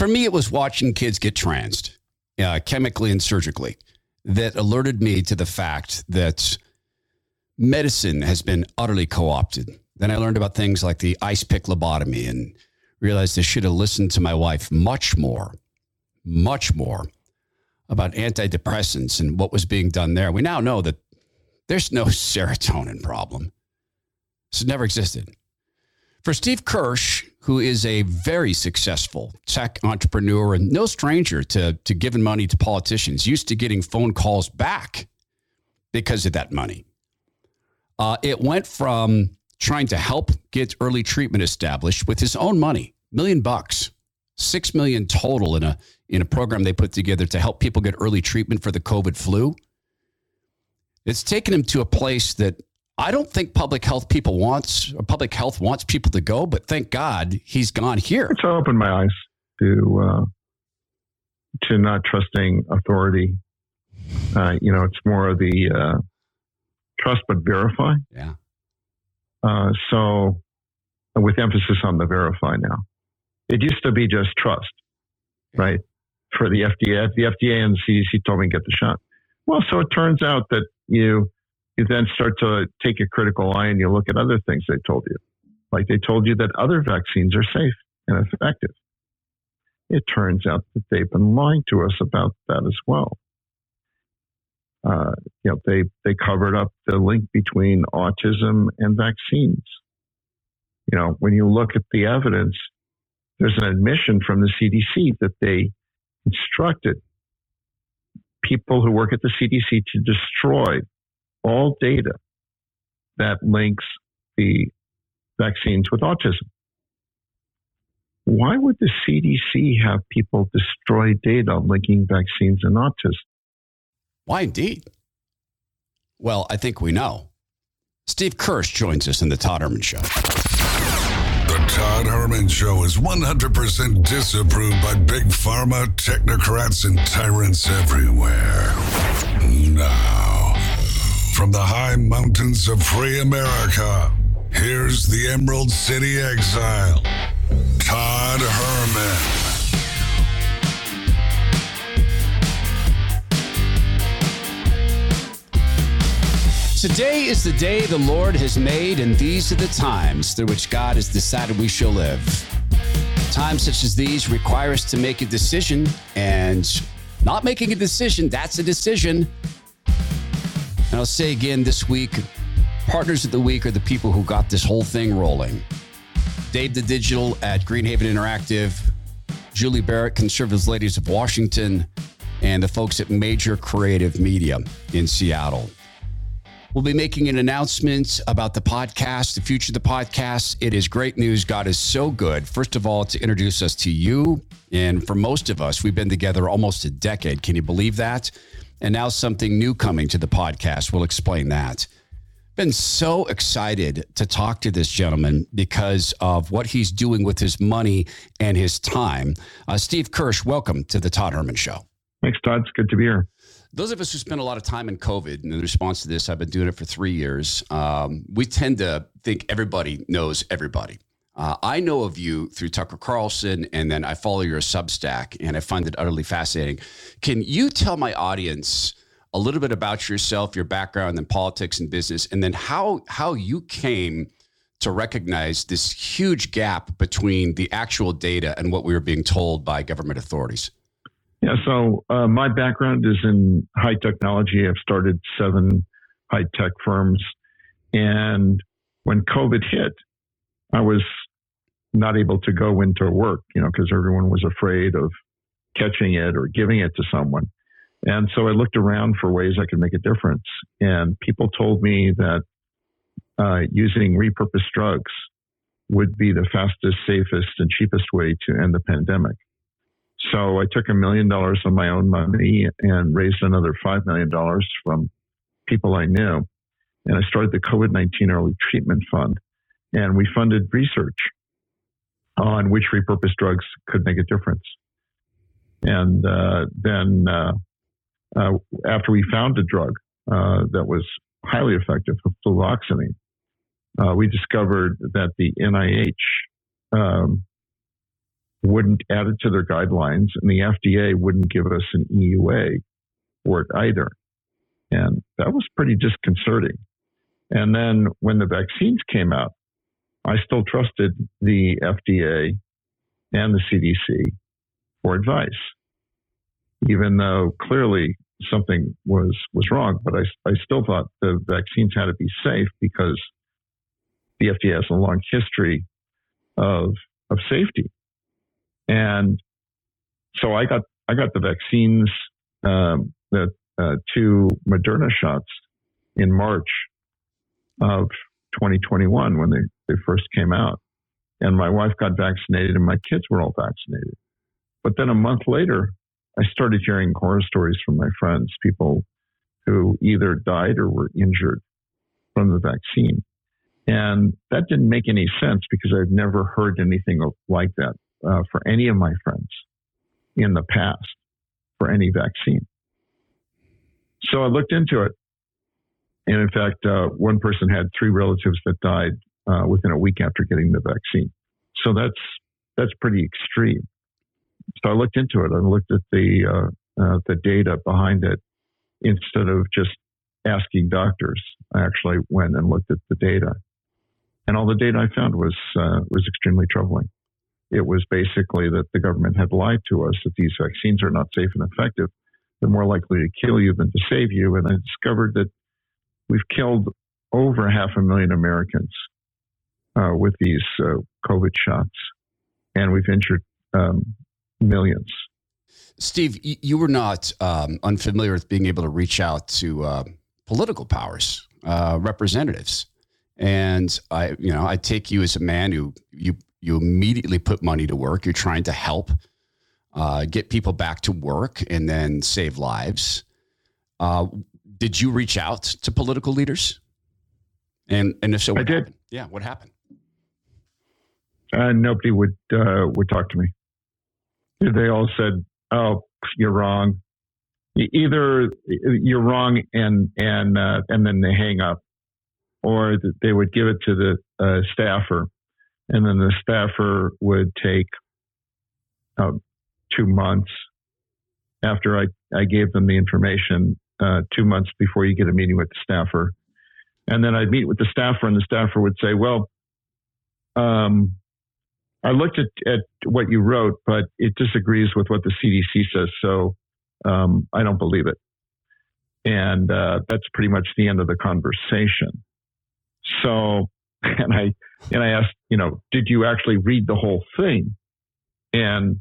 For me, it was watching kids get transed uh, chemically and surgically that alerted me to the fact that medicine has been utterly co opted. Then I learned about things like the ice pick lobotomy and realized I should have listened to my wife much more, much more about antidepressants and what was being done there. We now know that there's no serotonin problem. This never existed. For Steve Kirsch, who is a very successful tech entrepreneur and no stranger to, to giving money to politicians, used to getting phone calls back because of that money. Uh, it went from trying to help get early treatment established with his own money, million bucks, six million total in a in a program they put together to help people get early treatment for the COVID flu. It's taken him to a place that I don't think public health people wants public health wants people to go, but thank God he's gone here. It's opened my eyes to uh, to not trusting authority. Uh, you know, it's more of the uh, trust but verify. Yeah. Uh, so, with emphasis on the verify now. It used to be just trust, yeah. right? For the FDA, the FDA and the CDC told me to get the shot. Well, so it turns out that you you then start to take a critical eye and you look at other things they told you, like they told you that other vaccines are safe and effective. It turns out that they've been lying to us about that as well. Uh, you know, they they covered up the link between autism and vaccines. You know, when you look at the evidence, there's an admission from the CDC that they instructed people who work at the CDC to destroy all data that links the vaccines with autism. Why would the CDC have people destroy data linking vaccines and autism? Why indeed? Well, I think we know. Steve Kirsch joins us in the Todd Herman Show. The Todd Herman Show is 100% disapproved by big pharma, technocrats, and tyrants everywhere. Now, from the high mountains of free America, here's the Emerald City exile, Todd Herman. Today is the day the Lord has made, and these are the times through which God has decided we shall live. Times such as these require us to make a decision, and not making a decision, that's a decision. And I'll say again this week partners of the week are the people who got this whole thing rolling. Dave the Digital at Greenhaven Interactive, Julie Barrett, Conservatives Ladies of Washington, and the folks at Major Creative Media in Seattle. We'll be making an announcement about the podcast, the future of the podcast. It is great news. God is so good. First of all, to introduce us to you. And for most of us, we've been together almost a decade. Can you believe that? And now something new coming to the podcast. We'll explain that. Been so excited to talk to this gentleman because of what he's doing with his money and his time. Uh, Steve Kirsch, welcome to the Todd Herman Show. Thanks, Todd. It's good to be here those of us who spend a lot of time in COVID, and in response to this, I've been doing it for three years. Um, we tend to think everybody knows everybody. Uh, I know of you through Tucker Carlson, and then I follow your Substack, and I find it utterly fascinating. Can you tell my audience a little bit about yourself, your background in politics and business, and then how how you came to recognize this huge gap between the actual data and what we were being told by government authorities? Yeah, so uh, my background is in high technology. I've started seven high tech firms. And when COVID hit, I was not able to go into work, you know, because everyone was afraid of catching it or giving it to someone. And so I looked around for ways I could make a difference. And people told me that uh, using repurposed drugs would be the fastest, safest, and cheapest way to end the pandemic. So I took a million dollars of my own money and raised another $5 million from people I knew. And I started the COVID 19 Early Treatment Fund. And we funded research on which repurposed drugs could make a difference. And uh, then uh, uh, after we found a drug uh, that was highly effective, fluvoxamine, uh, we discovered that the NIH um, wouldn't add it to their guidelines, and the FDA wouldn't give us an EUA for it either. And that was pretty disconcerting. And then when the vaccines came out, I still trusted the FDA and the CDC for advice, even though clearly something was was wrong. But I, I still thought the vaccines had to be safe because the FDA has a long history of of safety, and so I got I got the vaccines, um, the uh, two Moderna shots in March of 2021 when they, they first came out. And my wife got vaccinated and my kids were all vaccinated. But then a month later, I started hearing horror stories from my friends, people who either died or were injured from the vaccine. And that didn't make any sense because I've never heard anything like that uh, for any of my friends in the past for any vaccine. So I looked into it. And in fact, uh, one person had three relatives that died uh, within a week after getting the vaccine. So that's that's pretty extreme. So I looked into it. I looked at the uh, uh, the data behind it instead of just asking doctors. I actually went and looked at the data, and all the data I found was uh, was extremely troubling. It was basically that the government had lied to us that these vaccines are not safe and effective. They're more likely to kill you than to save you. And I discovered that we've killed over half a million Americans uh, with these uh, COVID shots, and we've injured um, millions. Steve, you were not um, unfamiliar with being able to reach out to uh, political powers, uh, representatives, and I, you know, I take you as a man who you you immediately put money to work. You're trying to help uh, get people back to work and then save lives. Uh, did you reach out to political leaders? And and if so, I did. Happened? Yeah, what happened? Uh, nobody would uh, would talk to me. They all said, "Oh, you're wrong." Either you're wrong, and and uh, and then they hang up, or they would give it to the uh, staffer, and then the staffer would take uh, two months after I, I gave them the information, uh, two months before you get a meeting with the staffer. And then I'd meet with the staffer, and the staffer would say, Well, um, I looked at, at what you wrote, but it disagrees with what the CDC says, so um, I don't believe it. And uh, that's pretty much the end of the conversation. So, and I and I asked, you know, did you actually read the whole thing? And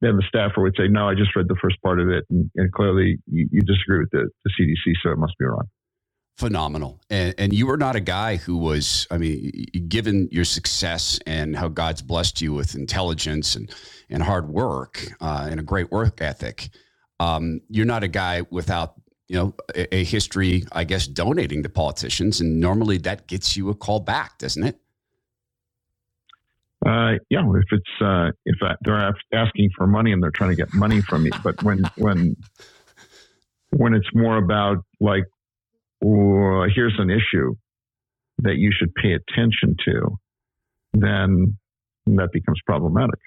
then the staffer would say, no, I just read the first part of it. And, and clearly you, you, disagree with the, the CDC, so it must be wrong. Phenomenal. And, and you were not a guy who was, I mean, given your success and how God's blessed you with intelligence and, and hard work uh, and a great work ethic, um, you're not a guy without you know a, a history, I guess, donating to politicians. And normally that gets you a call back, doesn't it? Uh, yeah, if it's uh, if they're asking for money and they're trying to get money from me, but when when when it's more about like, oh, here's an issue that you should pay attention to, then that becomes problematic.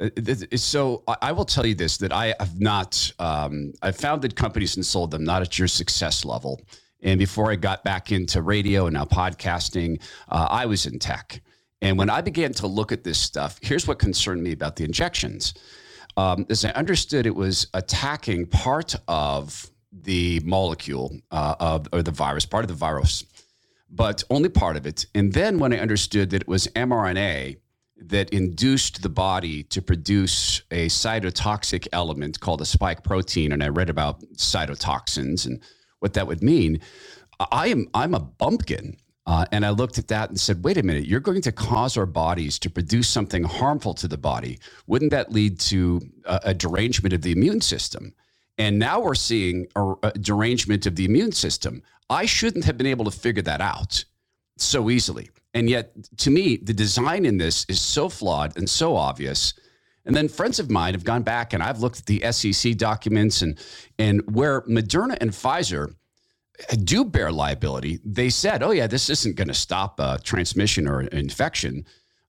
Uh, so I will tell you this: that I have not. Um, I founded companies and sold them, not at your success level. And before I got back into radio and now podcasting, uh, I was in tech. And when I began to look at this stuff, here's what concerned me about the injections. Um, as I understood, it was attacking part of the molecule uh, of or the virus, part of the virus, but only part of it. And then when I understood that it was mRNA that induced the body to produce a cytotoxic element called a spike protein, and I read about cytotoxins and what that would mean. I am I'm a bumpkin uh, and I looked at that and said, wait a minute, you're going to cause our bodies to produce something harmful to the body. Wouldn't that lead to a, a derangement of the immune system? And now we're seeing a, a derangement of the immune system. I shouldn't have been able to figure that out so easily. And yet, to me, the design in this is so flawed and so obvious. And then friends of mine have gone back and I've looked at the SEC documents and and where Moderna and Pfizer do bear liability, they said, "Oh yeah, this isn't going to stop a transmission or infection."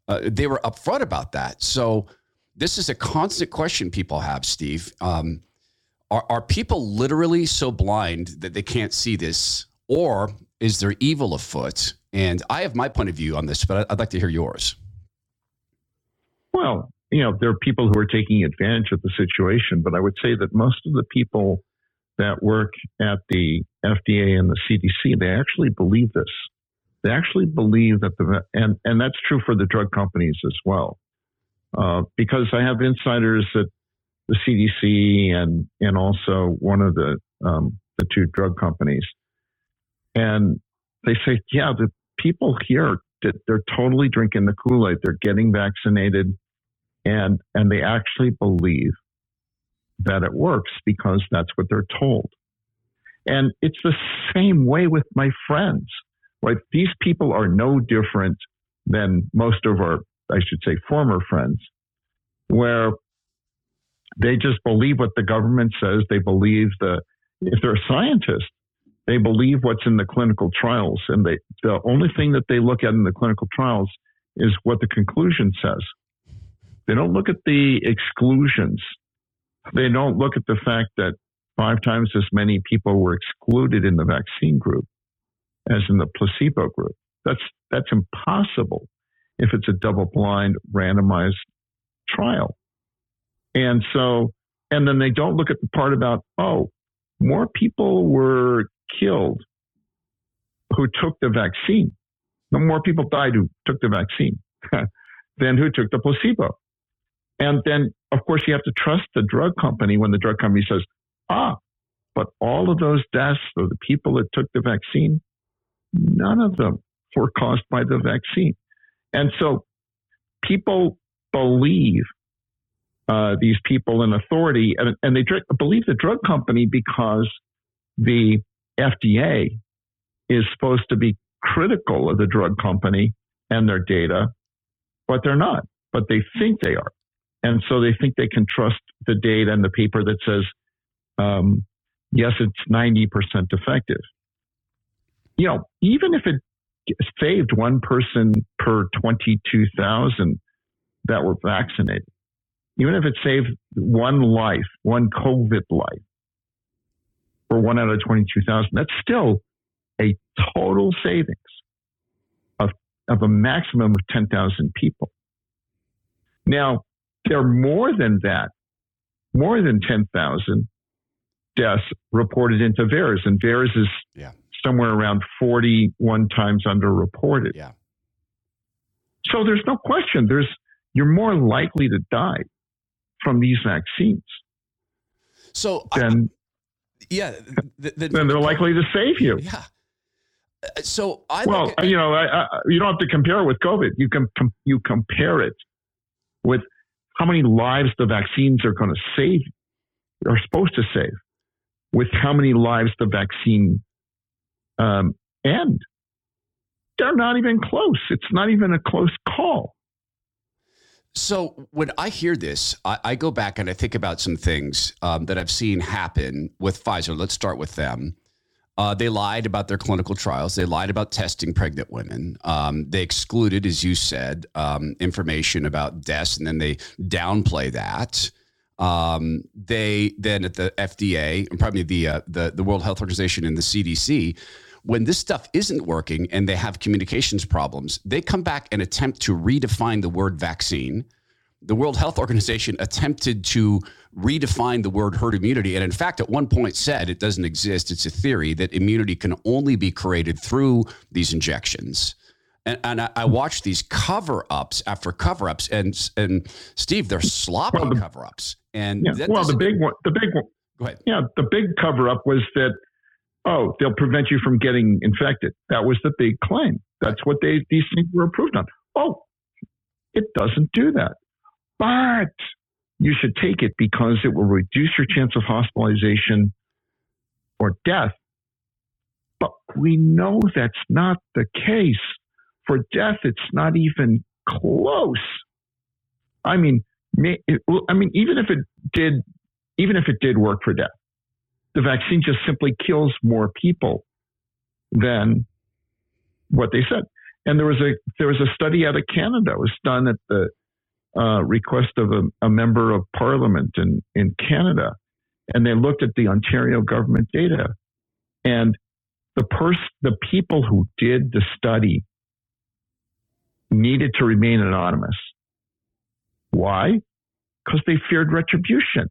Uh, they were upfront about that. So this is a constant question people have, Steve. Um, are, are people literally so blind that they can't see this, or is there evil afoot? And I have my point of view on this, but I'd like to hear yours. Well, you know, there are people who are taking advantage of the situation, but I would say that most of the people that work at the FDA and the CDC, they actually believe this. They actually believe that the, and, and that's true for the drug companies as well. Uh, because I have insiders at the CDC and, and also one of the, um, the two drug companies. And they say, yeah, the people here, they're totally drinking the Kool Aid. They're getting vaccinated and, and they actually believe that it works because that's what they're told. And it's the same way with my friends, right? These people are no different than most of our, I should say, former friends, where they just believe what the government says. They believe the, if they're a scientist, they believe what's in the clinical trials. And they, the only thing that they look at in the clinical trials is what the conclusion says. They don't look at the exclusions. They don't look at the fact that five times as many people were excluded in the vaccine group as in the placebo group. That's, that's impossible if it's a double blind randomized trial. And so, and then they don't look at the part about, oh, more people were killed who took the vaccine. No more people died who took the vaccine than who took the placebo. And then, of course, you have to trust the drug company when the drug company says, ah, but all of those deaths of the people that took the vaccine, none of them were caused by the vaccine. And so people believe uh, these people in authority, and, and they believe the drug company because the FDA is supposed to be critical of the drug company and their data, but they're not. But they think they are. And so they think they can trust the data and the paper that says, um, yes, it's 90% effective. You know, even if it saved one person per 22,000 that were vaccinated, even if it saved one life, one COVID life, for one out of 22,000, that's still a total savings of, of a maximum of 10,000 people. Now, there are more than that, more than 10,000 deaths reported into VAERS, and VAERS is yeah. somewhere around 41 times underreported. Yeah. So there's no question. There's you're more likely to die from these vaccines. So then, yeah, th- th- then they're likely to save you. Yeah. Uh, so I well, at, you know, I, I, you don't have to compare it with COVID. You can com- you compare it with how many lives the vaccines are going to save, are supposed to save, with how many lives the vaccine um, end. They're not even close. It's not even a close call. So when I hear this, I, I, go back and I think about some things um, that I've seen happen with Pfizer. Let's start with them. Uh, they lied about their clinical trials. They lied about testing pregnant women. Um, they excluded, as you said, um, information about deaths, and then they downplay that. Um, they then at the FDA and probably the uh, the the World Health Organization and the CDC when this stuff isn't working and they have communications problems, they come back and attempt to redefine the word vaccine. The World Health Organization attempted to redefine the word herd immunity. And in fact, at one point said it doesn't exist. It's a theory that immunity can only be created through these injections. And, and I, I watch these cover ups after cover ups, and and Steve, they're sloppy well, the, cover ups. And yeah, well, the big one, the big one. Go ahead. Yeah, the big cover up was that oh, they'll prevent you from getting infected. That was the big claim. That's what they these things were approved on. Oh, it doesn't do that. But you should take it because it will reduce your chance of hospitalization or death. But we know that's not the case. For death, it's not even close. I mean, I mean, even if it did, even if it did work for death, the vaccine just simply kills more people than what they said. And there was a there was a study out of Canada. It was done at the uh, request of a, a, member of parliament in, in Canada, and they looked at the Ontario government data, and the pers- the people who did the study needed to remain anonymous. Why? Because they feared retribution.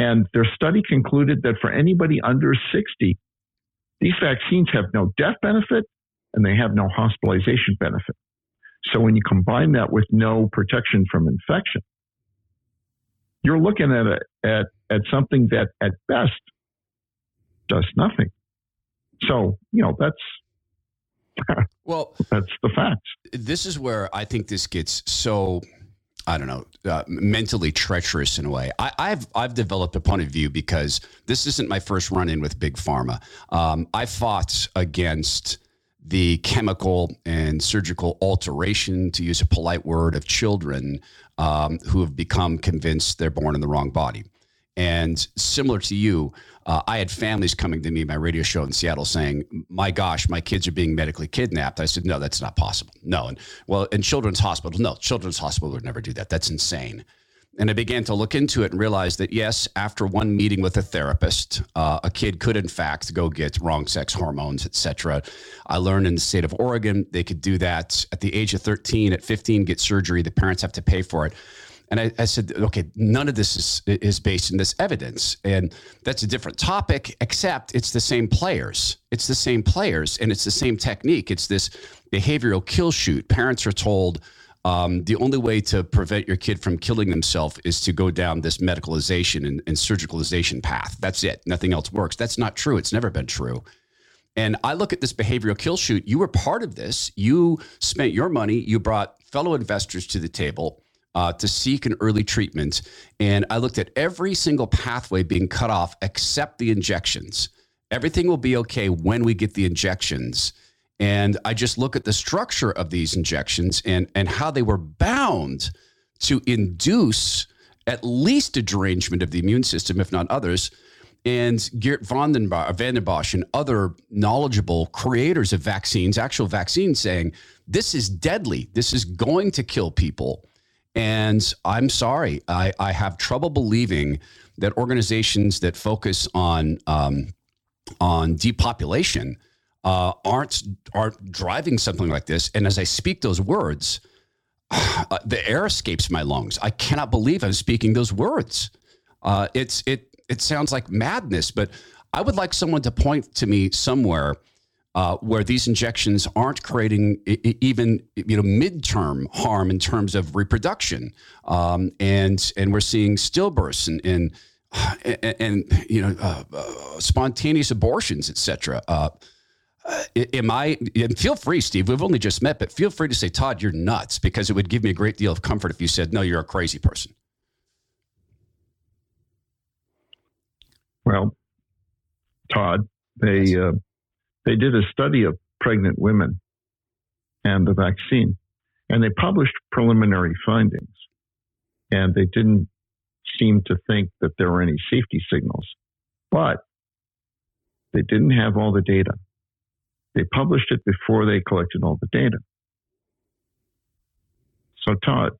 And their study concluded that for anybody under 60, these vaccines have no death benefit and they have no hospitalization benefit. So when you combine that with no protection from infection, you're looking at a, at at something that at best does nothing. So you know that's well that's the fact. This is where I think this gets so I don't know, uh, mentally treacherous in a way. I, have I've developed a point of view because this isn't my first run in with big pharma. Um, I fought against the chemical and surgical alteration, to use a polite word, of children um, who have become convinced they're born in the wrong body. And similar to you, uh, I had families coming to me, my radio show in Seattle, saying, "My gosh, my kids are being medically kidnapped." I said, "No, that's not possible. No." And well, in Children's Hospital, no, Children's Hospital would never do that. That's insane. And I began to look into it and realize that yes, after one meeting with a therapist, uh, a kid could in fact go get wrong sex hormones, etc. I learned in the state of Oregon they could do that at the age of 13. At 15, get surgery. The parents have to pay for it. And I, I, said, okay, none of this is is based in this evidence, and that's a different topic. Except it's the same players. It's the same players, and it's the same technique. It's this behavioral kill chute. Parents are told um, the only way to prevent your kid from killing themselves is to go down this medicalization and, and surgicalization path. That's it. Nothing else works. That's not true. It's never been true. And I look at this behavioral kill chute. You were part of this. You spent your money. You brought fellow investors to the table uh, to seek an early treatment. And I looked at every single pathway being cut off except the injections. Everything will be okay when we get the injections. And I just look at the structure of these injections and, and how they were bound to induce at least a derangement of the immune system, if not others. And Geert Vanden Bossche and other knowledgeable creators of vaccines, actual vaccines, saying this is deadly. This is going to kill people. And I'm sorry, I, I have trouble believing that organizations that focus on um, on depopulation uh, aren't aren't driving something like this. And as I speak those words, uh, the air escapes my lungs. I cannot believe I'm speaking those words. Uh, it's it it sounds like madness, but I would like someone to point to me somewhere uh, where these injections aren't creating even you know midterm harm in terms of reproduction, um, and and we're seeing stillbirths and and and, and you know uh, uh, spontaneous abortions, etc. Uh, uh, am I? feel free, Steve. We've only just met, but feel free to say, Todd, you're nuts, because it would give me a great deal of comfort if you said, no, you're a crazy person. Well, Todd, they uh, they did a study of pregnant women and the vaccine, and they published preliminary findings, and they didn't seem to think that there were any safety signals, but they didn't have all the data. They published it before they collected all the data. So, Todd,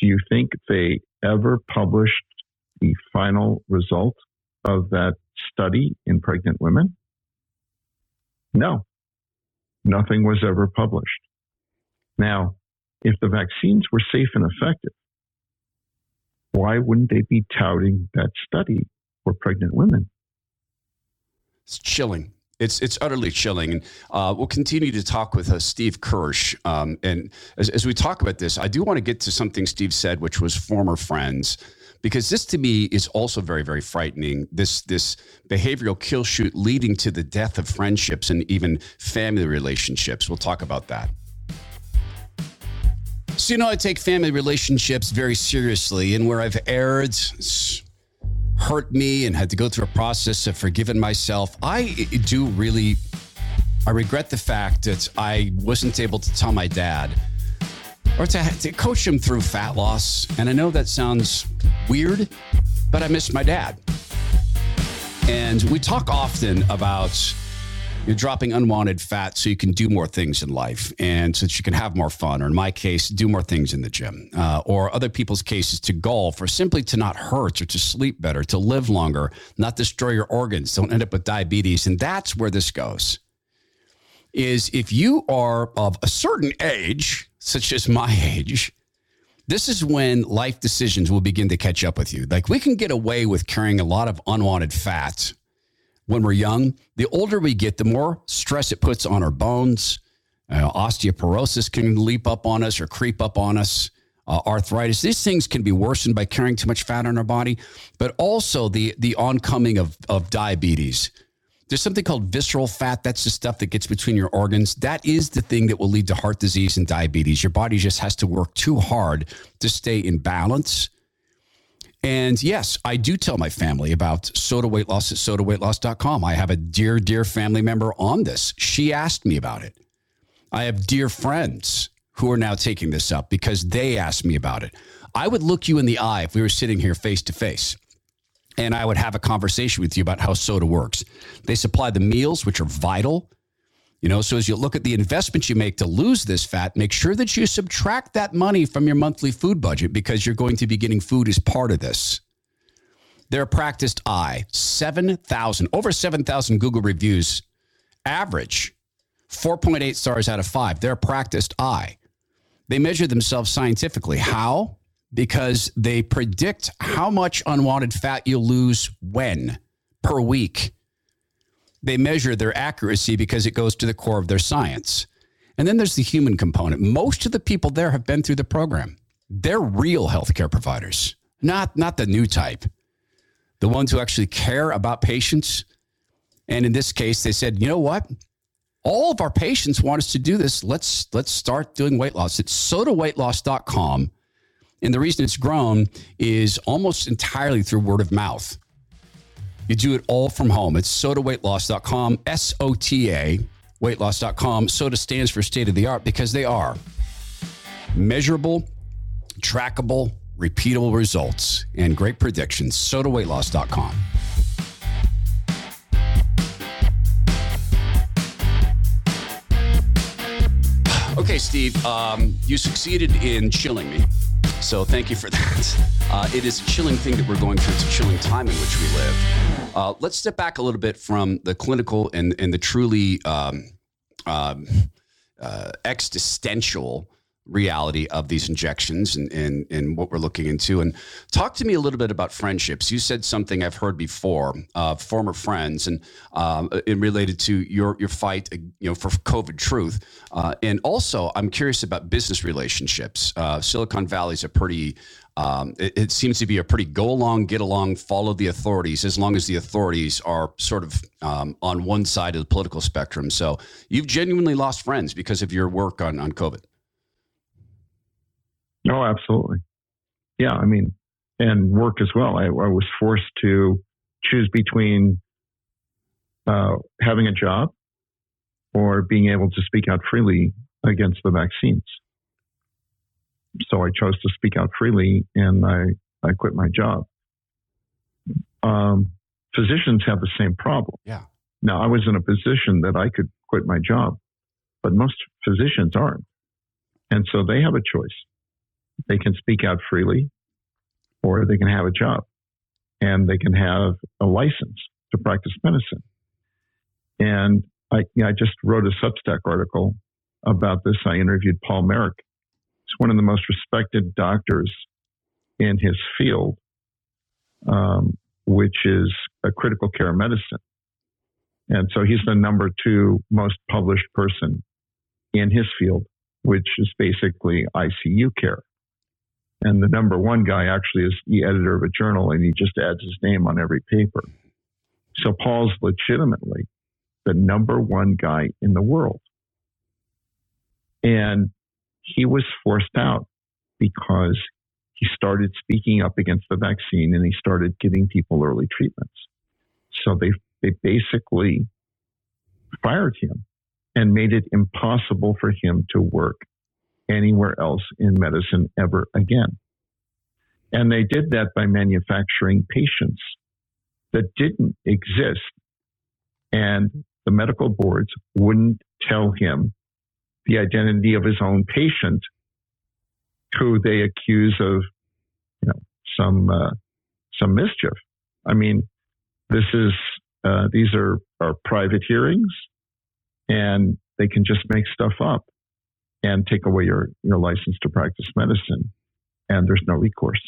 do you think they ever published the final result of that study in pregnant women? No, nothing was ever published. Now, if the vaccines were safe and effective, why wouldn't they be touting that study for pregnant women? It's chilling. It's it's utterly chilling. And uh, we'll continue to talk with uh, Steve Kirsch. Um, and as, as we talk about this, I do want to get to something Steve said, which was former friends, because this to me is also very very frightening. This this behavioral kill chute leading to the death of friendships and even family relationships. We'll talk about that. So you know, I take family relationships very seriously, and where I've erred hurt me and had to go through a process of forgiving myself, I do really, I regret the fact that I wasn't able to tell my dad or to, to coach him through fat loss. And I know that sounds weird, but I miss my dad. And we talk often about You're dropping unwanted fat so you can do more things in life and so that you can have more fun, or in my case, do more things in the gym, uh, or other people's cases to golf, or simply to not hurt or to sleep better, to live longer, not destroy your organs, don't end up with diabetes. And that's where this goes. Is if you are of a certain age, such as my age, this is when life decisions will begin to catch up with you. Like we can get away with carrying a lot of unwanted fat when we're young. The older we get, the more stress it puts on our bones. Uh, osteoporosis can leap up on us or creep up on us. Uh, arthritis. These things can be worsened by carrying too much fat on our body, but also the the oncoming of of diabetes. There's something called visceral fat. That's the stuff that gets between your organs. That is the thing that will lead to heart disease and diabetes. Your body just has to work too hard to stay in balance and yes, I do tell my family about SOTA weight loss at SOTAweightloss.com. I have a dear, dear family member on this. She asked me about it. I have dear friends who are now taking this up because they asked me about it. I would look you in the eye if we were sitting here face to face and I would have a conversation with you about how SOTA works. They supply the meals, which are vital you know, so as you look at the investments you make to lose this fat, make sure that you subtract that money from your monthly food budget because you're going to be getting food as part of this. They're practiced eye, 7,000, over 7,000 Google reviews, average 4.8 stars out of five. They're practiced eye. They measure themselves scientifically. How? Because they predict how much unwanted fat you'll lose when per week they measure their accuracy because it goes to the core of their science. And then there's the human component. Most of the people there have been through the program. They're real healthcare providers, not, not the new type, the ones who actually care about patients. And in this case, they said, you know what? All of our patients want us to do this. Let's let's start doing weight loss. It's SOTAweightloss.com. And the reason it's grown is almost entirely through word of mouth. You do it all from home. It's SOTAweightloss.com, S O T A, weightloss.com. SOTA stands for state of the art because they are measurable, trackable, repeatable results, and great predictions. SOTAweightloss.com. Okay, Steve, um, you succeeded in chilling me. So thank you for that. Uh, it is a chilling thing that we're going through. It's a chilling time in which we live. Uh, let's step back a little bit from the clinical and, and the truly um, um, uh, existential reality of these injections and, and, and what we're looking into. And talk to me a little bit about friendships. You said something I've heard before, uh, former friends, and um, related to your your fight, uh, you know, for COVID truth. Uh, and also, I'm curious about business relationships. Uh, Silicon Valley is a pretty um, it, it, seems to be a pretty go along, get along, follow the authorities as long as the authorities are sort of um, on one side of the political spectrum. So you've genuinely lost friends because of your work on, on COVID. Oh, absolutely. Yeah, I mean, and work as well. I, I was forced to choose between uh, having a job or being able to speak out freely against the vaccines. So I chose to speak out freely and I, I quit my job. Um, physicians have the same problem. Yeah. Now, I was in a position that I could quit my job, but most physicians aren't. And so they have a choice they can speak out freely or they can have a job and they can have a license to practice medicine. And I, I just wrote a Substack article about this. I interviewed Paul Marik. He's one of the most respected doctors in his field, um, which is critical care medicine. And so he's the number two most published person in his field, which is basically ICU care. And the number one guy actually is the editor of a journal and he just adds his name on every paper. So Paul's legitimately the number one guy in the world. And he was forced out because he started speaking up against the vaccine and he started giving people early treatments. So they, they basically fired him and made it impossible for him to work anywhere else in medicine ever again. And they did that by manufacturing patients that didn't exist. And the medical boards wouldn't tell him the identity of his own patient who they accuse of you know, some uh, some mischief. I mean, this is uh, these are, are private hearings, and they can just make stuff up and take away your, your license to practice medicine, and there's no recourse.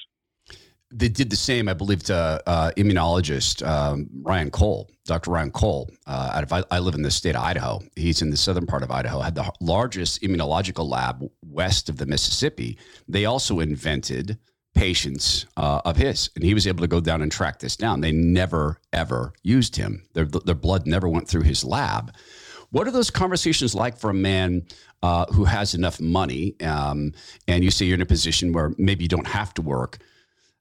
They did the same, I believe, to uh, immunologist um, Ryan Cole, Dr. Ryan Cole. Uh, out of, I, live in the state of Idaho. He's in the southern part of Idaho. Had the largest immunological lab west of the Mississippi. They also invented patients uh, of his, and he was able to go down and track this down. They never ever used him. Their their blood never went through his lab. What are those conversations like for a man uh, who has enough money, um, and you say you're in a position where maybe you don't have to work?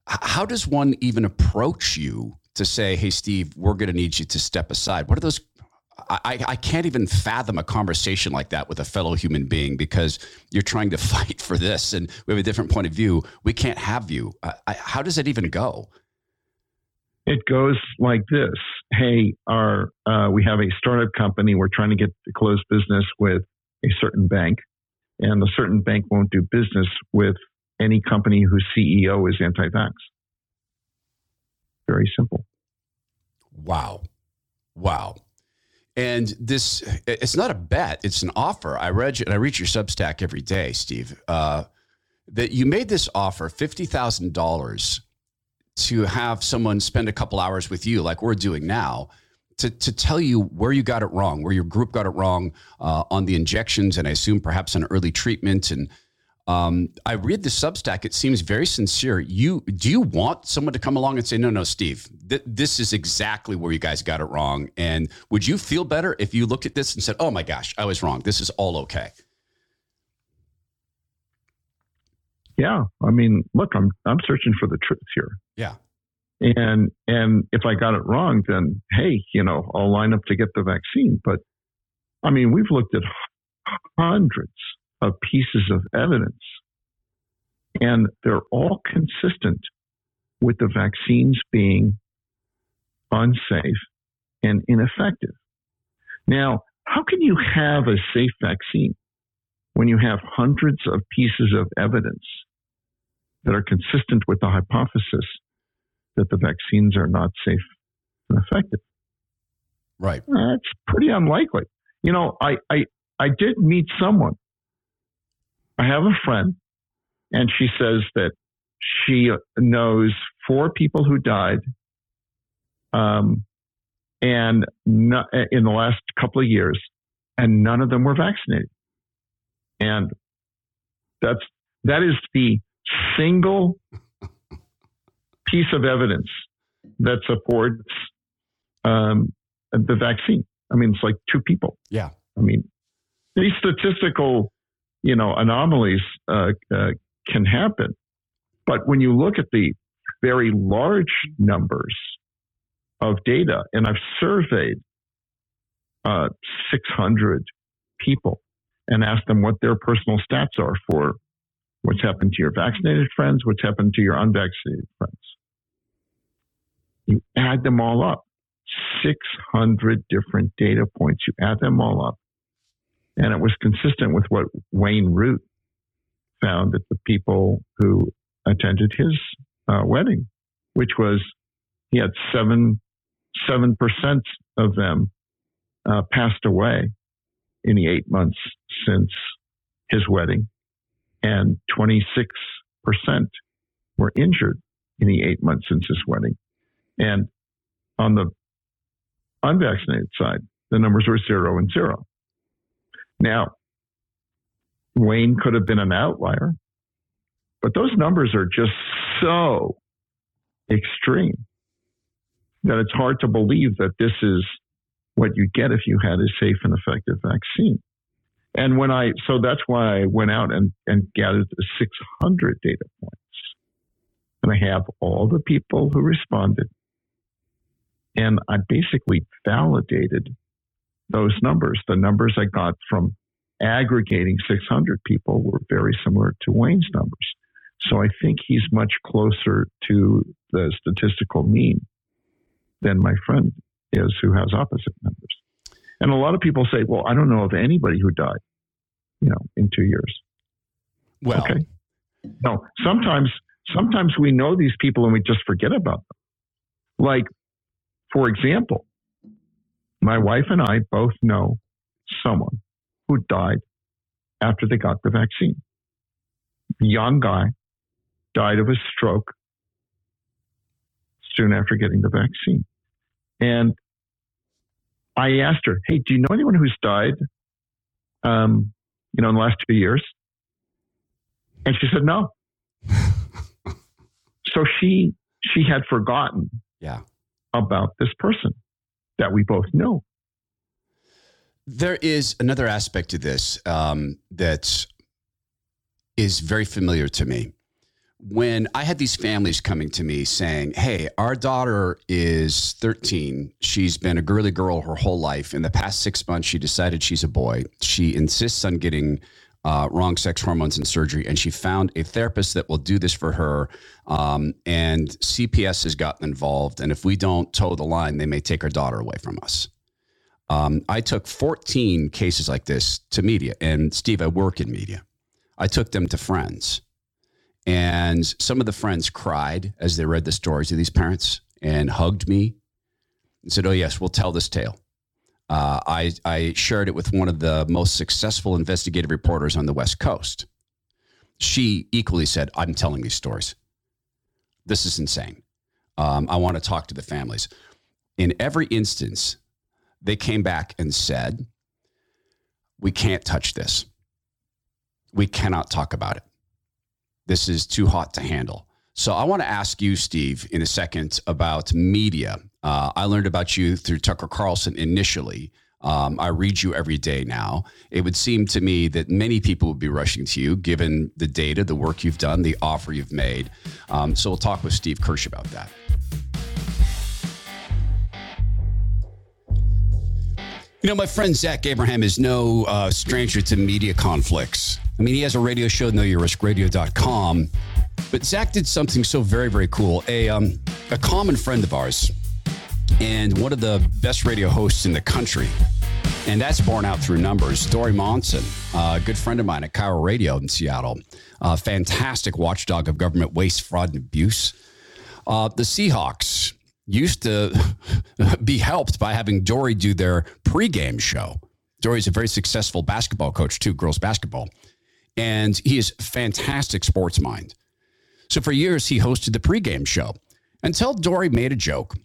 How does one even approach you to say, "Hey, Steve, we're going to need you to step aside"? What are those I, I can't even fathom a conversation like that with a fellow human being because you're trying to fight for this and we have a different point of view. We can't have you. I, I, how does it even go? It goes like this. Hey, our uh, we have a startup company. We're trying to get to close business with a certain bank, and the certain bank won't do business with any company whose CEO is anti-vax. Very simple. Wow. Wow. And this, it's not a bet, it's an offer. I read and I read your Substack every day, Steve, uh, that you made this offer $50,000 to have someone spend a couple hours with you, like we're doing now, to, to tell you where you got it wrong, where your group got it wrong uh, on the injections, and I assume perhaps on early treatment and um, I read the Substack. It seems very sincere. You do you want someone to come along and say, "No, no, Steve, th- this is exactly where you guys got it wrong." And would you feel better if you looked at this and said, "Oh my gosh, I was wrong. This is all okay." Yeah, I mean, look, I'm I'm searching for the truth here. Yeah. And and if I got it wrong, then hey, you know, I'll line up to get the vaccine. But I mean, we've looked at hundreds of pieces of evidence. And they're all consistent with the vaccines being unsafe and ineffective. Now, how can you have a safe vaccine when you have hundreds of pieces of evidence that are consistent with the hypothesis that the vaccines are not safe and effective? Right. That's pretty unlikely. You know, I, I, I did meet someone I have a friend, and she says that she knows four people who died, um, and no, in the last couple of years, and none of them were vaccinated. And that's that is the single piece of evidence that supports um, the vaccine. I mean, it's like two people. Yeah. I mean, these statistical you know, anomalies uh, uh, can happen. But when you look at the very large numbers of data, and I've surveyed uh, 600 people and asked them what their personal stats are for what's happened to your vaccinated friends, what's happened to your unvaccinated friends. You add them all up, 600 different data points. You add them all up, and it was consistent with what Wayne Root found that the people who attended his uh, wedding, which was he had seven seven percent of them uh, passed away in the eight months since his wedding, and twenty six percent were injured in the eight months since his wedding, and on the unvaccinated side, the numbers were zero and zero. Now, Wayne could have been an outlier, but those numbers are just so extreme that it's hard to believe that this is what you get if you had a safe and effective vaccine. And when I, so that's why I went out and, and gathered the 600 data points. And I have all the people who responded. And I basically validated those numbers. The numbers I got from aggregating 600 people were very similar to Wayne's numbers. So I think he's much closer to the statistical mean than my friend is, who has opposite numbers. And a lot of people say, well, I don't know of anybody who died, you know, in two years. Well, okay. No, sometimes, sometimes we know these people and we just forget about them. Like, for example, my wife and I both know someone who died after they got the vaccine. Young guy died of a stroke soon after getting the vaccine. And I asked her, "Hey, do you know anyone who's died, um, you know, in the last two years?" And she said, "No." so she she had forgotten, yeah, about this person that we both know. There is another aspect to this um, that is very familiar to me when I had these families coming to me saying, Hey, our daughter is 13. She's been a girly girl her whole life. In the past six months, she decided she's a boy. She insists on getting uh, wrong sex hormones and surgery, and she found a therapist that will do this for her. Um, and CPS has gotten involved. And if we don't toe the line, they may take our daughter away from us. Um, I took 14 cases like this to media. And Steve, I work in media. I took them to friends and some of the friends cried as they read the stories of these parents and hugged me and said, Oh, yes, we'll tell this tale. Uh, I, I shared it with one of the most successful investigative reporters on the West Coast. She equally said, I'm telling these stories. This is insane. Um, I want to talk to the families. In every instance, they came back and said, We can't touch this. We cannot talk about it. This is too hot to handle. So I want to ask you, Steve, in a second about media. Uh, I learned about you through Tucker Carlson initially. Um, I read you every day now. It would seem to me that many people would be rushing to you given the data, the work you've done, the offer you've made. Um, so we'll talk with Steve Kirsch about that. You know, my friend Zach Abraham is no uh, stranger to media conflicts. I mean, he has a radio show, knowyourriskradio.com. But Zach did something so very, very cool. A, um, a common friend of ours and one of the best radio hosts in the country. And that's borne out through numbers. Dori Monson, a good friend of mine at KIRO Radio in Seattle, a fantastic watchdog of government waste, fraud, and abuse. Uh, the Seahawks, used to be helped by having Dori do their pregame show. Dori's a very successful basketball coach too, girls basketball, and he is fantastic sports mind. So for years he hosted the pregame show until Dori made a joke.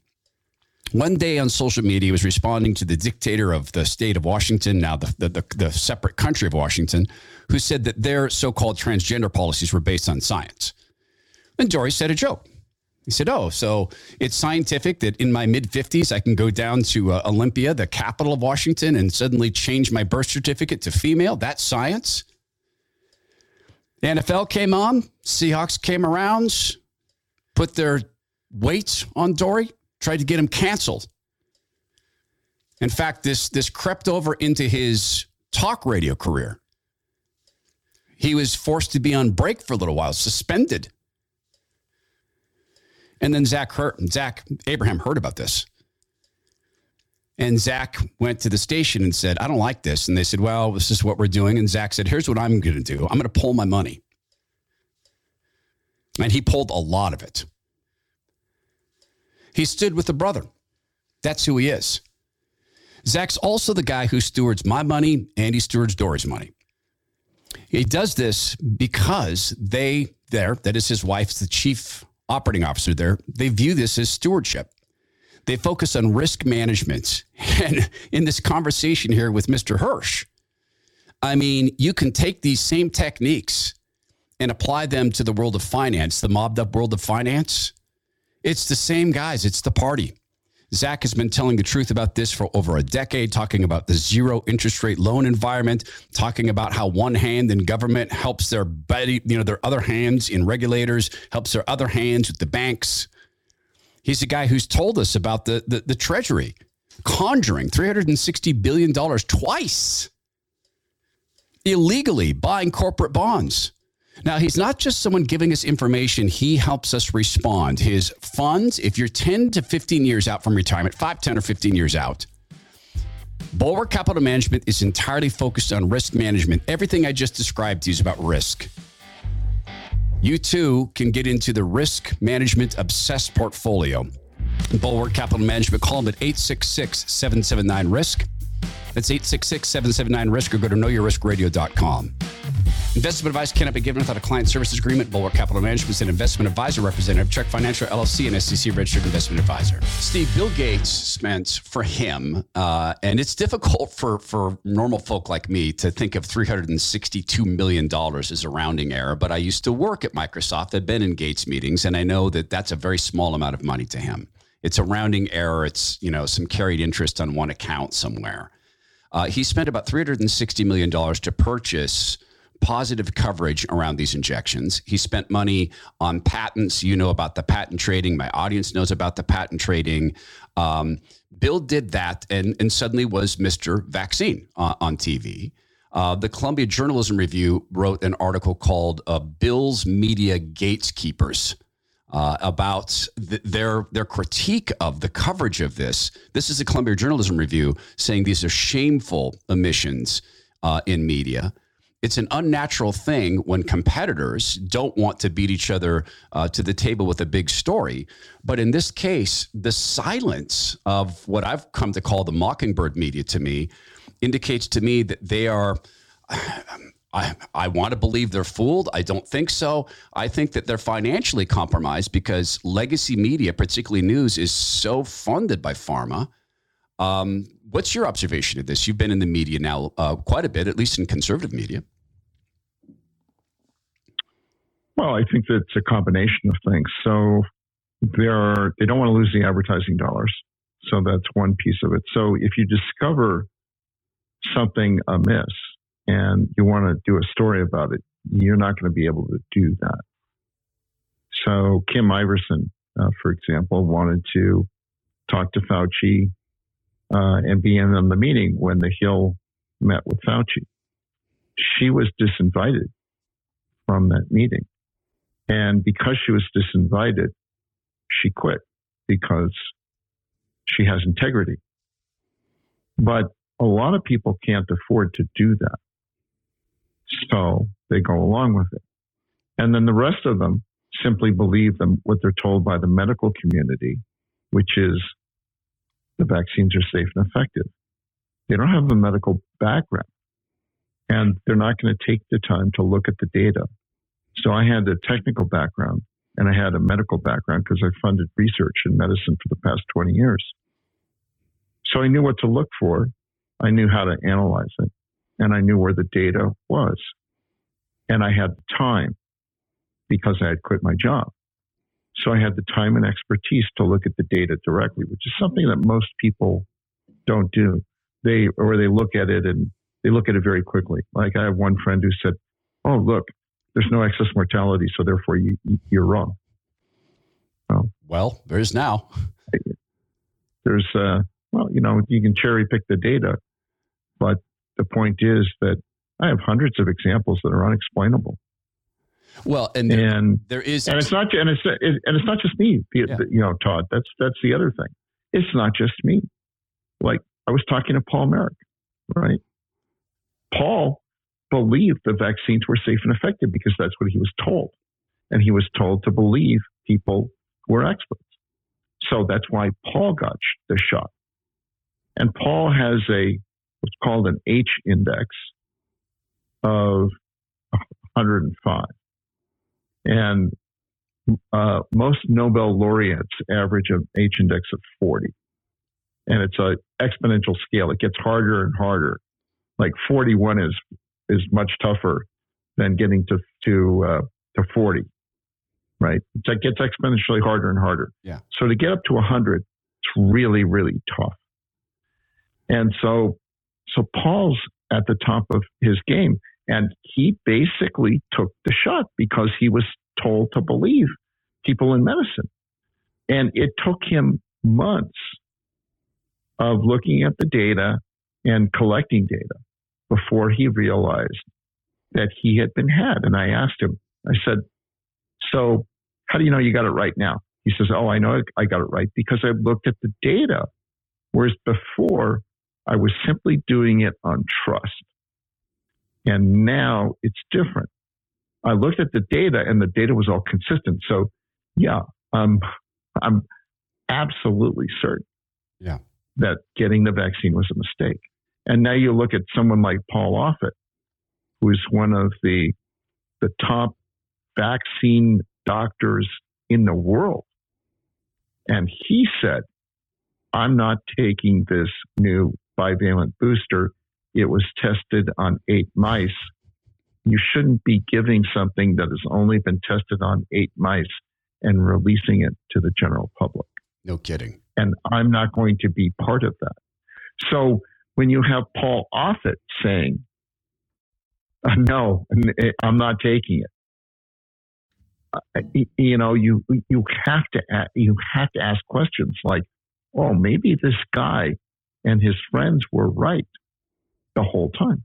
One day on social media, he was responding to the dictator of the state of Washington, now the, the, the, the separate country of Washington, who said that their so called transgender policies were based on science. And Dori said a joke. He said, Oh, so it's scientific that in my mid 50s, I can go down to uh, Olympia, the capital of Washington, and suddenly change my birth certificate to female? That's science. The NFL came on, Seahawks came around, put their weights on Dori, tried to get him canceled. In fact, this, this crept over into his talk radio career. He was forced to be on break for a little while, suspended and then Zach heard, Zach Abraham heard about this. And Zach went to the station and said, I don't like this. And they said, Well, this is what we're doing. And Zach said, Here's what I'm going to do I'm going to pull my money. And he pulled a lot of it. He stood with the brother. That's who he is. Zach's also the guy who stewards my money and he stewards Dori's money. He does this because they, there, that is his wife's the chief operating officer there, they view this as stewardship. They focus on risk management. And in this conversation here with Mr. Kirsch, I mean, you can take these same techniques and apply them to the world of finance, the mobbed up world of finance. It's the same guys, it's the party. Zach has been telling the truth about this for over a decade, talking about the zero interest rate loan environment, talking about how one hand in government helps their buddy, you know, their other hands in regulators, helps their other hands with the banks. He's the guy who's told us about the, the, the Treasury conjuring $360 billion twice illegally buying corporate bonds. Now, he's not just someone giving us information, he helps us respond. His funds, if you're 10 to 15 years out from retirement, 5, 10, or 15 years out, Bulwark Capital Management is entirely focused on risk management. Everything I just described to you is about risk. You too can get into the risk management obsessed portfolio. Bulwark Capital Management, call them at 866 779 RISK. That's 866 779 RISK or go to knowyourriskradio.com. Investment advice cannot be given without a client services agreement. Bulwark Capital Management is an investment advisor representative, Check Financial LLC, and SEC registered investment advisor. Steve, Bill Gates spent for him, uh, and it's difficult for for normal folk like me to think of 362 million dollars as a rounding error. But I used to work at Microsoft. I've been in Gates meetings, and I know that that's a very small amount of money to him. It's a rounding error. It's you know some carried interest on one account somewhere. Uh, he spent about 360 million dollars to purchase positive coverage around these injections. He spent money on patents. You know about the patent trading. My audience knows about the patent trading. Um, Bill did that and, and suddenly was Mr. Vaccine uh, on TV. Uh, the Columbia Journalism Review wrote an article called uh, Bill's Media Gatekeepers. Uh, about th- their their critique of the coverage of this. This is the Columbia Journalism Review saying these are shameful omissions uh, in media it's an unnatural thing when competitors don't want to beat each other uh, to the table with a big story. But in this case, the silence of what I've come to call the mockingbird media to me indicates to me that they are. I, I want to believe they're fooled. I don't think so. I think that they're financially compromised because legacy media, particularly news, is so funded by pharma. Um, what's your observation of this? You've been in the media now uh, quite a bit, at least in conservative media. Well, I think that it's a combination of things. So they're, they don't want to lose the advertising dollars. So that's one piece of it. So if you discover something amiss and you want to do a story about it, you're not going to be able to do that. So Kim Iversen, uh, for example, wanted to talk to Fauci uh, and be in on the meeting when the Hill met with Fauci. She was disinvited from that meeting. And because she was disinvited, she quit because she has integrity. But a lot of people can't afford to do that. So they go along with it. And then the rest of them simply believe them what they're told by the medical community, which is the vaccines are safe and effective. They don't have a medical background and they're not going to take the time to look at the data so I had a technical background and I had a medical background because I funded research in medicine for the past 20 years. So I knew what to look for. I knew how to analyze it and I knew where the data was. And I had the time because I had quit my job. So I had the time and expertise to look at the data directly, which is something that most people don't do. They, or they look at it and they look at it very quickly. Like I have one friend who said, Oh, look, there's no excess mortality, so therefore you, you're wrong. Well, well, there's now. There's, uh, well, you know, you can cherry pick the data, but the point is that I have hundreds of examples that are unexplainable. Well, and there, and there is, and it's not, and it's, it, and it's not just me, yeah. you know, Todd. That's that's the other thing. It's not just me. Like I was talking to Paul Marik, right? Paul believed the vaccines were safe and effective because that's what he was told. And he was told to believe people who were experts. So that's why Paul got the shot. And Paul has a what's called an H index of 105. And uh, most Nobel laureates average an H index of 40. And it's an exponential scale. It gets harder and harder. Like 41 is is much tougher than getting to to uh, to 40 right it gets exponentially harder and harder yeah so to get up to 100 it's really really tough and so so paul's at the top of his game and he basically took the shot because he was told to believe people in medicine and it took him months of looking at the data and collecting data before he realized that he had been had. And I asked him, I said, So, how do you know you got it right now? He says, Oh, I know I got it right because I looked at the data. Whereas before, I was simply doing it on trust. And now it's different. I looked at the data and the data was all consistent. So yeah, um, I'm absolutely certain yeah. that getting the vaccine was a mistake. And now you look at someone like Paul Offit, who's one of the the top vaccine doctors in the world. And he said, I'm not taking this new bivalent booster. It was tested on eight mice. You shouldn't be giving something that has only been tested on eight mice and releasing it to the general public. No kidding. And I'm not going to be part of that. So when you have Paul Offit saying, uh, no, I'm not taking it. Uh, you know, you you have to you have to ask questions like, oh, maybe this guy and his friends were right the whole time.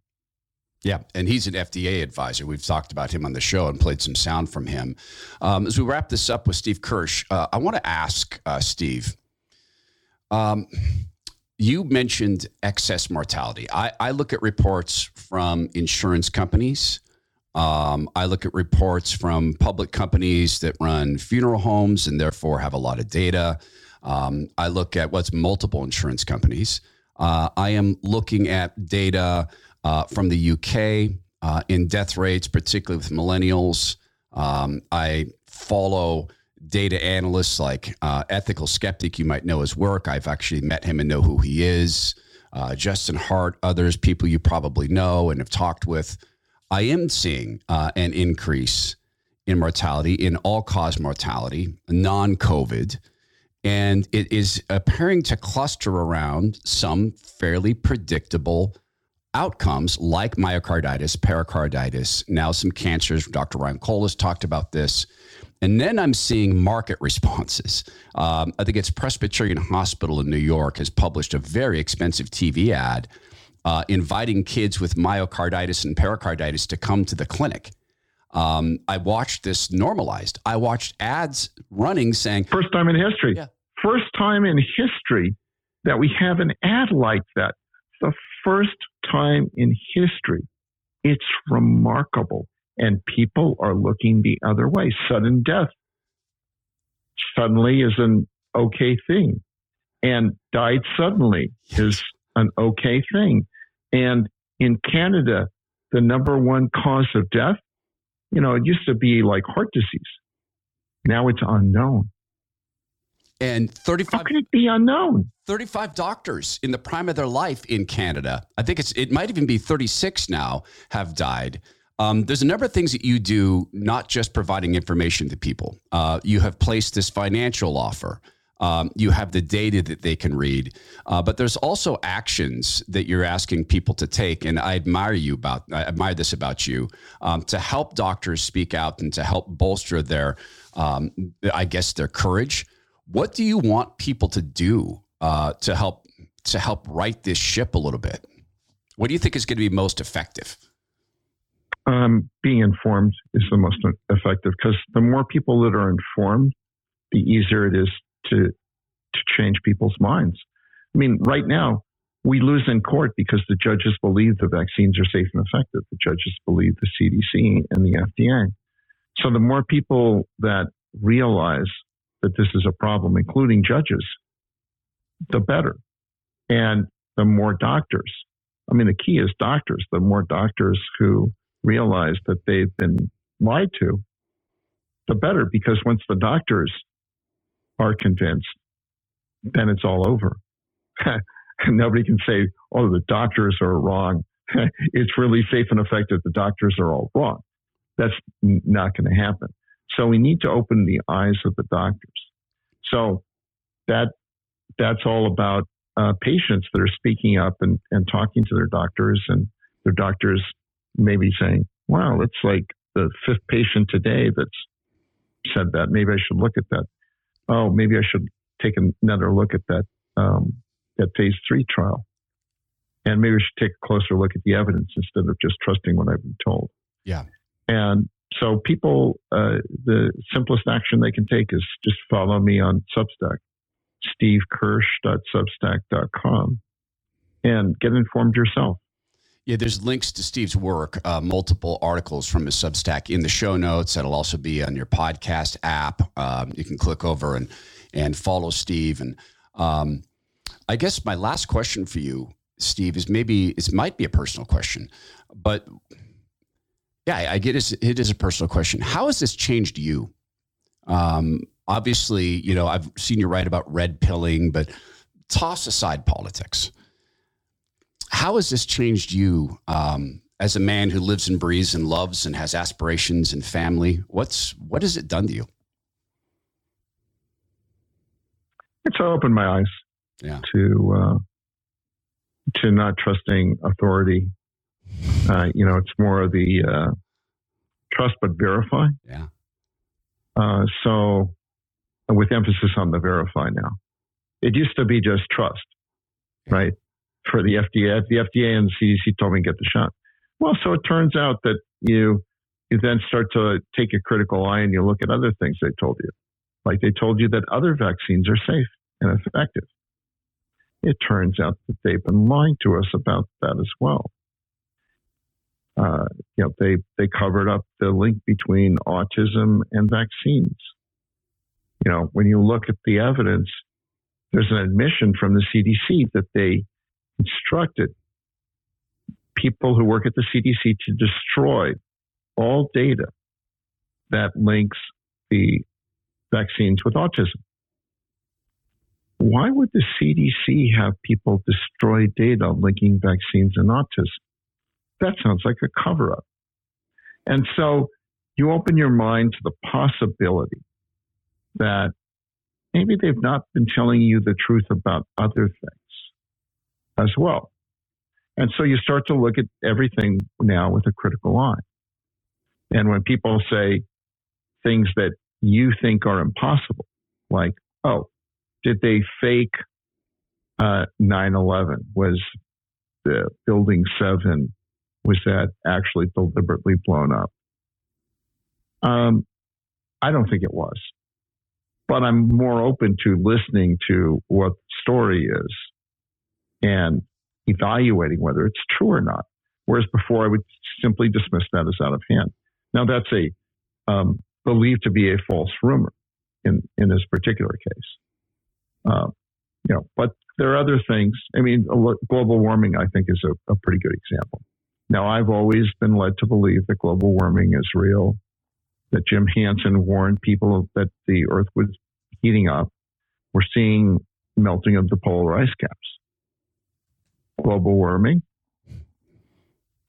Yeah, and he's an FDA advisor. We've talked about him on the show and played some sound from him. Um, as we wrap this up with Steve Kirsch, uh, I want to ask uh, Steve. Um, you mentioned excess mortality. I, I, look at reports from insurance companies. Um, I look at reports from public companies that run funeral homes and therefore have a lot of data. Um, I look at what's multiple insurance companies. Uh, I am looking at data uh, from the UK uh, in death rates, particularly with millennials. Um, I follow data analysts like uh, Ethical Skeptic, you might know his work. I've actually met him and know who he is. Uh, Justin Hart, others, people you probably know and have talked with. I am seeing uh, an increase in mortality, in all cause mortality, non COVID. And it is appearing to cluster around some fairly predictable outcomes like myocarditis, pericarditis, now some cancers. Dr. Ryan Cole has talked about this. And then I'm seeing market responses. Um, I think it's Presbyterian Hospital in New York has published a very expensive TV ad uh, inviting kids with myocarditis and pericarditis to come to the clinic. Um, I watched this normalized. I watched ads running saying, First time in history. Yeah. First time in history that we have an ad like that. The first time in history. It's remarkable. And people are looking the other way. Sudden death suddenly is an okay thing. And died suddenly is an okay thing. And in Canada, the number one cause of death, you know, it used to be like heart disease. Now it's unknown. And 35 How can it be unknown? 35 doctors in the prime of their life in Canada. I think it's it might even be 36 now have died. Um, there's a number of things that you do, not just providing information to people. Uh, you have placed this financial offer. Um, you have the data that they can read, uh, but there's also actions that you're asking people to take. And I admire you about, I admire this about you um, to help doctors speak out and to help bolster their, um, I guess, their courage. What do you want people to do uh, to help to help right this ship a little bit? What do you think is going to be most effective? Um, being informed is the most effective because the more people that are informed, the easier it is to to change people's minds. I mean, right now we lose in court because the judges believe the vaccines are safe and effective. The judges believe the CDC and the FDA. So the more people that realize that this is a problem, including judges, the better. And the more doctors. I mean, the key is doctors. The more doctors who realize that they've been lied to, the better, because once the doctors are convinced, then it's all over. Nobody can say, oh, the doctors are wrong. it's really safe and effective. The doctors are all wrong. That's not going to happen. So we need to open the eyes of the doctors. So that that's all about uh, patients that are speaking up and, and talking to their doctors, and their doctors maybe saying, "Wow, it's like the fifth patient today that's said that. Maybe I should look at that. Oh, maybe I should take another look at that um, that phase three trial, and maybe I should take a closer look at the evidence instead of just trusting what I've been told." Yeah. And so people, uh, the simplest action they can take is just follow me on Substack, stevekirsch.substack.com. and get informed yourself. Yeah, there's links to Steve's work, uh, multiple articles from his Substack in the show notes. That'll also be on your podcast app. Um, you can click over and and follow Steve. And um, I guess my last question for you, Steve, is maybe it might be a personal question, but yeah, I get it. It is a personal question. How has this changed you? Um, obviously, you know I've seen you write about red pilling, but toss aside politics how has this changed you um, as a man who lives and breathes and loves and has aspirations and family? What's what has it done to you? It's opened my eyes yeah. to uh, to not trusting authority. Uh, you know, it's more of the uh, trust but verify. Yeah. Uh, so, with emphasis on the verify now. It used to be just trust, yeah. right? For the FDA. The FDA and the CDC told me to get the shot. Well, so it turns out that you you then start to take a critical eye and you look at other things they told you, like they told you that other vaccines are safe and effective. It turns out that they've been lying to us about that as well. Uh, you know, they they covered up the link between autism and vaccines. You know, when you look at the evidence, there's an admission from the CDC that they instructed people who work at the CDC to destroy all data that links the vaccines with autism. Why would the CDC have people destroy data linking vaccines and autism? That sounds like a cover up. And so you open your mind to the possibility that maybe they've not been telling you the truth about other things as well. And so you start to look at everything now with a critical eye. And when people say things that you think are impossible, like, oh, did they fake uh, 9 11? Was the building seven, was that actually deliberately blown up? Um, I don't think it was. But I'm more open to listening to what the story is and evaluating whether it's true or not. Whereas before, I would simply dismiss that as out of hand. Now, that's a um, believed to be a false rumor in in this particular case. Uh, you know, but there are other things. I mean, global warming, I think, is a, a pretty good example. Now, I've always been led to believe that global warming is real. That Jim Hansen warned people that the Earth was heating up. We're seeing melting of the polar ice caps global warming.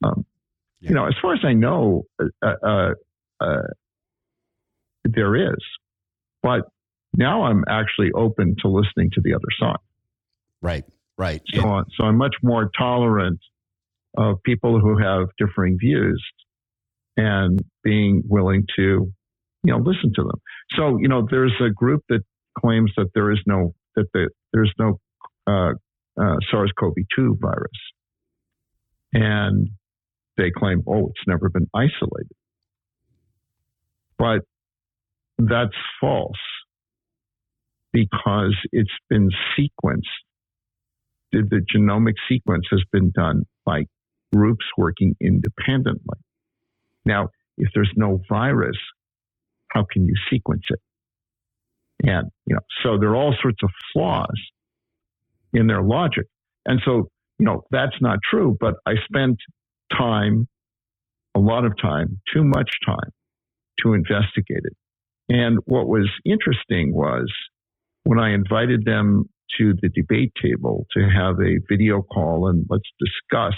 Um, yeah. You know, as far as I know, uh, uh, uh, uh, there is, but now I'm actually open to listening to the other side. Right, right. So, yeah. so I'm much more tolerant of people who have differing views and being willing to, you know, listen to them. So, you know, there's a group that claims that there is no that the, there's no uh, uh, SARS-CoV-2 virus, and they claim, oh, it's never been isolated, but that's false because it's been sequenced. The genomic sequence has been done by groups working independently. Now, if there's no virus, how can you sequence it? And, you know, so there are all sorts of flaws in their logic. And so, you know, that's not true, but I spent time, a lot of time, too much time to investigate it. And what was interesting was when I invited them to the debate table to have a video call and let's discuss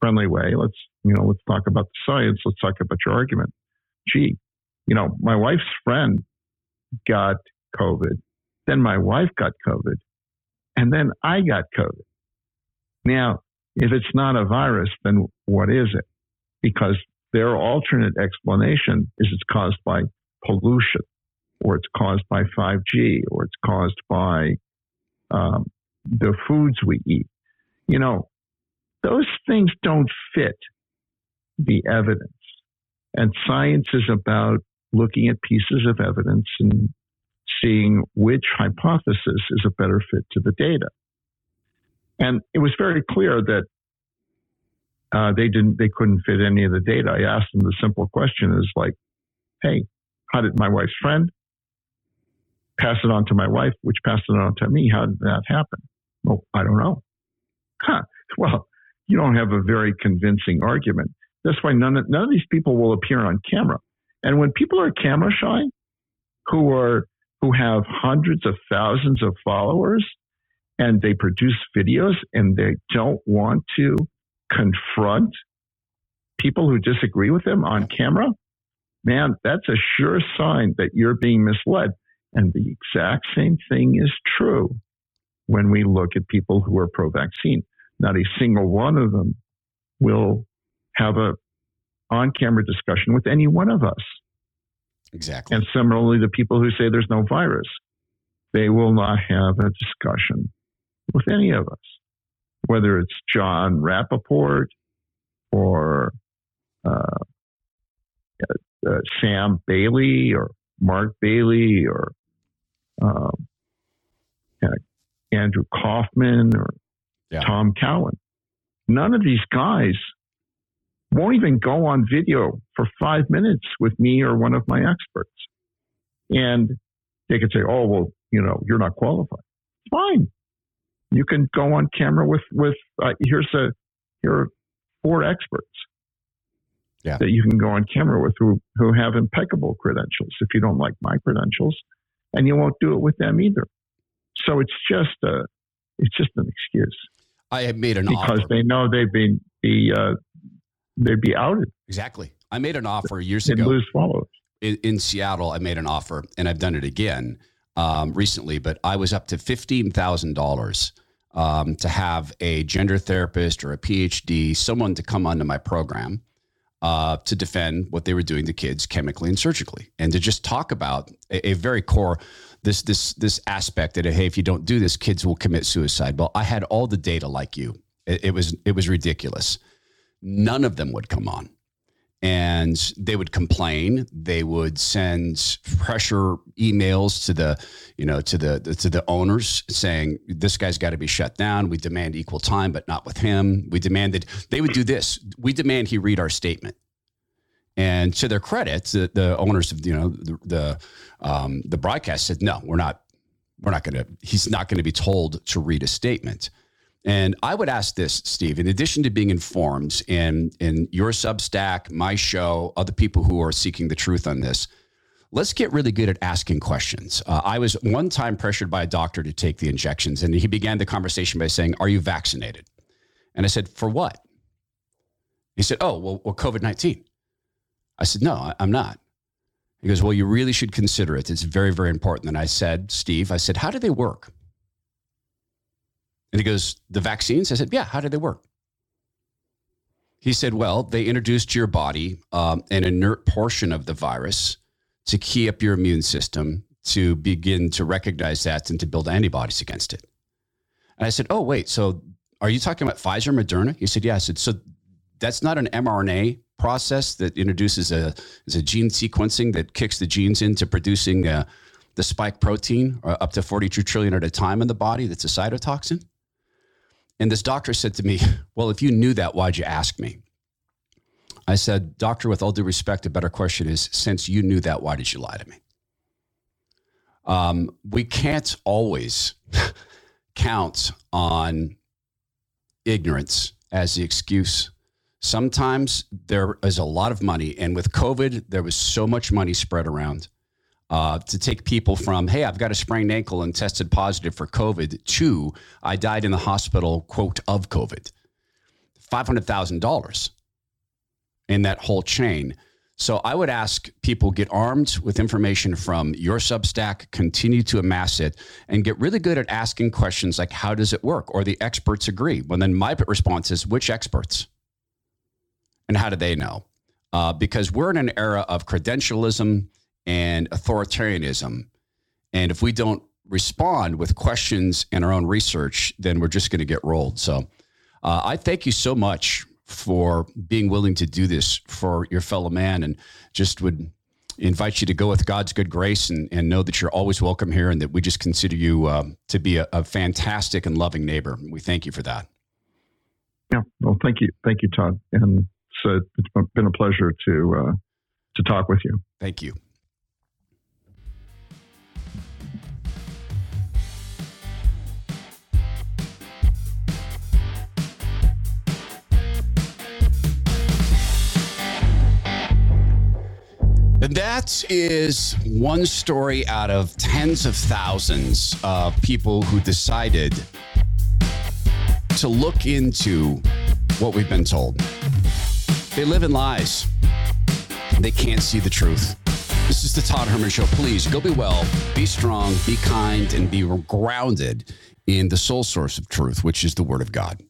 friendly way. Let's, you know, let's talk about the science. Let's talk about your argument. Gee, you know, my wife's friend got COVID. Then my wife got COVID. And then I got COVID. Now, if it's not a virus, then what is it? Because their alternate explanation is it's caused by pollution, or it's caused by 5G, or it's caused by um, the foods we eat. You know, those things don't fit the evidence. And science is about looking at pieces of evidence and seeing which hypothesis is a better fit to the data. And it was very clear that uh, they didn't, they couldn't fit any of the data. I asked them the simple question is like, hey, how did my wife's friend pass it on to my wife, which passed it on to me? How did that happen? Well, I don't know. Huh. Well, you don't have a very convincing argument. That's why none of, none of these people will appear on camera. And when people are camera shy, who are who have hundreds of thousands of followers, and they produce videos and they don't want to confront people who disagree with them on camera, man, that's a sure sign that you're being misled. And the exact same thing is true when we look at people who are pro vaccine. Not a single one of them will have a on camera discussion with any one of us. Exactly. And similarly, the people who say there's no virus, they will not have a discussion with any of us, whether it's Jon Rappoport or uh, uh, Sam Bailey or Mark Bailey or um, Andrew Kaufman or yeah. Tom Cowan. None of these guys won't even go on video for five minutes with me or one of my experts. And they could say, oh, well, you know, you're not qualified. Fine. You can go on camera with, with, uh, here's a, here are four experts yeah. that you can go on camera with who, who have impeccable credentials if you don't like my credentials and you won't do it with them either. So it's just a, it's just an excuse. I have made an because offer. they know they've been the uh, they'd be outed. Exactly. I made an offer years they'd ago. Lose followers. In, in, Seattle, I made an offer, and I've done it again um, recently. But I was up to fifteen thousand um, dollars to have a gender therapist or a PhD, someone to come onto my program. Uh, to defend what they were doing to kids chemically and surgically, and to just talk about a, a very core this this this aspect that hey, if you don't do this, kids will commit suicide. Well, I had all the data like you. It, it was it was ridiculous none of them would come on. And they would complain. They would send pressure emails to the you know to the to the owners saying this guy's got to be shut down. We demand equal time but not with him. We demanded they would do this. We demand he read our statement. And to their credit the, the owners of you know the the, um, the broadcast said no we're not we're not going to he's not going to be told to read a statement and I would ask this, Steve, in addition to being informed in, in your Substack, my show, other people who are seeking the truth on this, let's get really good at asking questions. Uh, I was one time pressured by a doctor to take the injections, and he began the conversation by saying, Are you vaccinated? And I said, For what? He said, Oh, well, well COVID 19. I said, No, I'm not. He goes, Well, you really should consider it. It's very, very important. And I said, Steve, I said, How do they work? And he goes, The vaccines? I said, Yeah, how did they work? He said, Well, they introduced to your body um, an inert portion of the virus to key up your immune system to begin to recognize that and to build antibodies against it. And I said, Oh, wait, so are you talking about Pfizer, Moderna? He said, Yeah. I said, So that's not an mRNA process that introduces a, is a gene sequencing that kicks the genes into producing uh, the spike protein uh, up to 42 trillion at a time in the body that's a cytotoxin? And this doctor said to me, Well, if you knew that, why'd you ask me? I said, Doctor, with all due respect, a better question is since you knew that, why did you lie to me? Um, we can't always count on ignorance as the excuse. Sometimes there is a lot of money, and with COVID, there was so much money spread around uh, to take people from, hey, I've got a sprained ankle and tested positive for COVID, to I died in the hospital, quote, of COVID. $500,000 in that whole chain. So I would ask people get armed with information from your Substack, continue to amass it, and get really good at asking questions like, how does it work? Or the experts agree. Well, then my response is, which experts? And how do they know? Uh, because we're in an era of credentialism and authoritarianism. And if we don't respond with questions and our own research, then we're just going to get rolled. So uh, I thank you so much for being willing to do this for your fellow man and just would invite you to go with God's good grace and, and know that you're always welcome here and that we just consider you um, to be a, a, fantastic and loving neighbor. We thank you for that. Yeah. Well, thank you. Thank you, Todd. And so it's been a pleasure to, uh, to talk with you. Thank you. And that is one story out of tens of thousands of people who decided to look into what we've been told. They live in lies, they can't see the truth. This is the Todd Herman Show. Please go be well, be strong, be kind, and be grounded in the sole source of truth, which is the Word of God.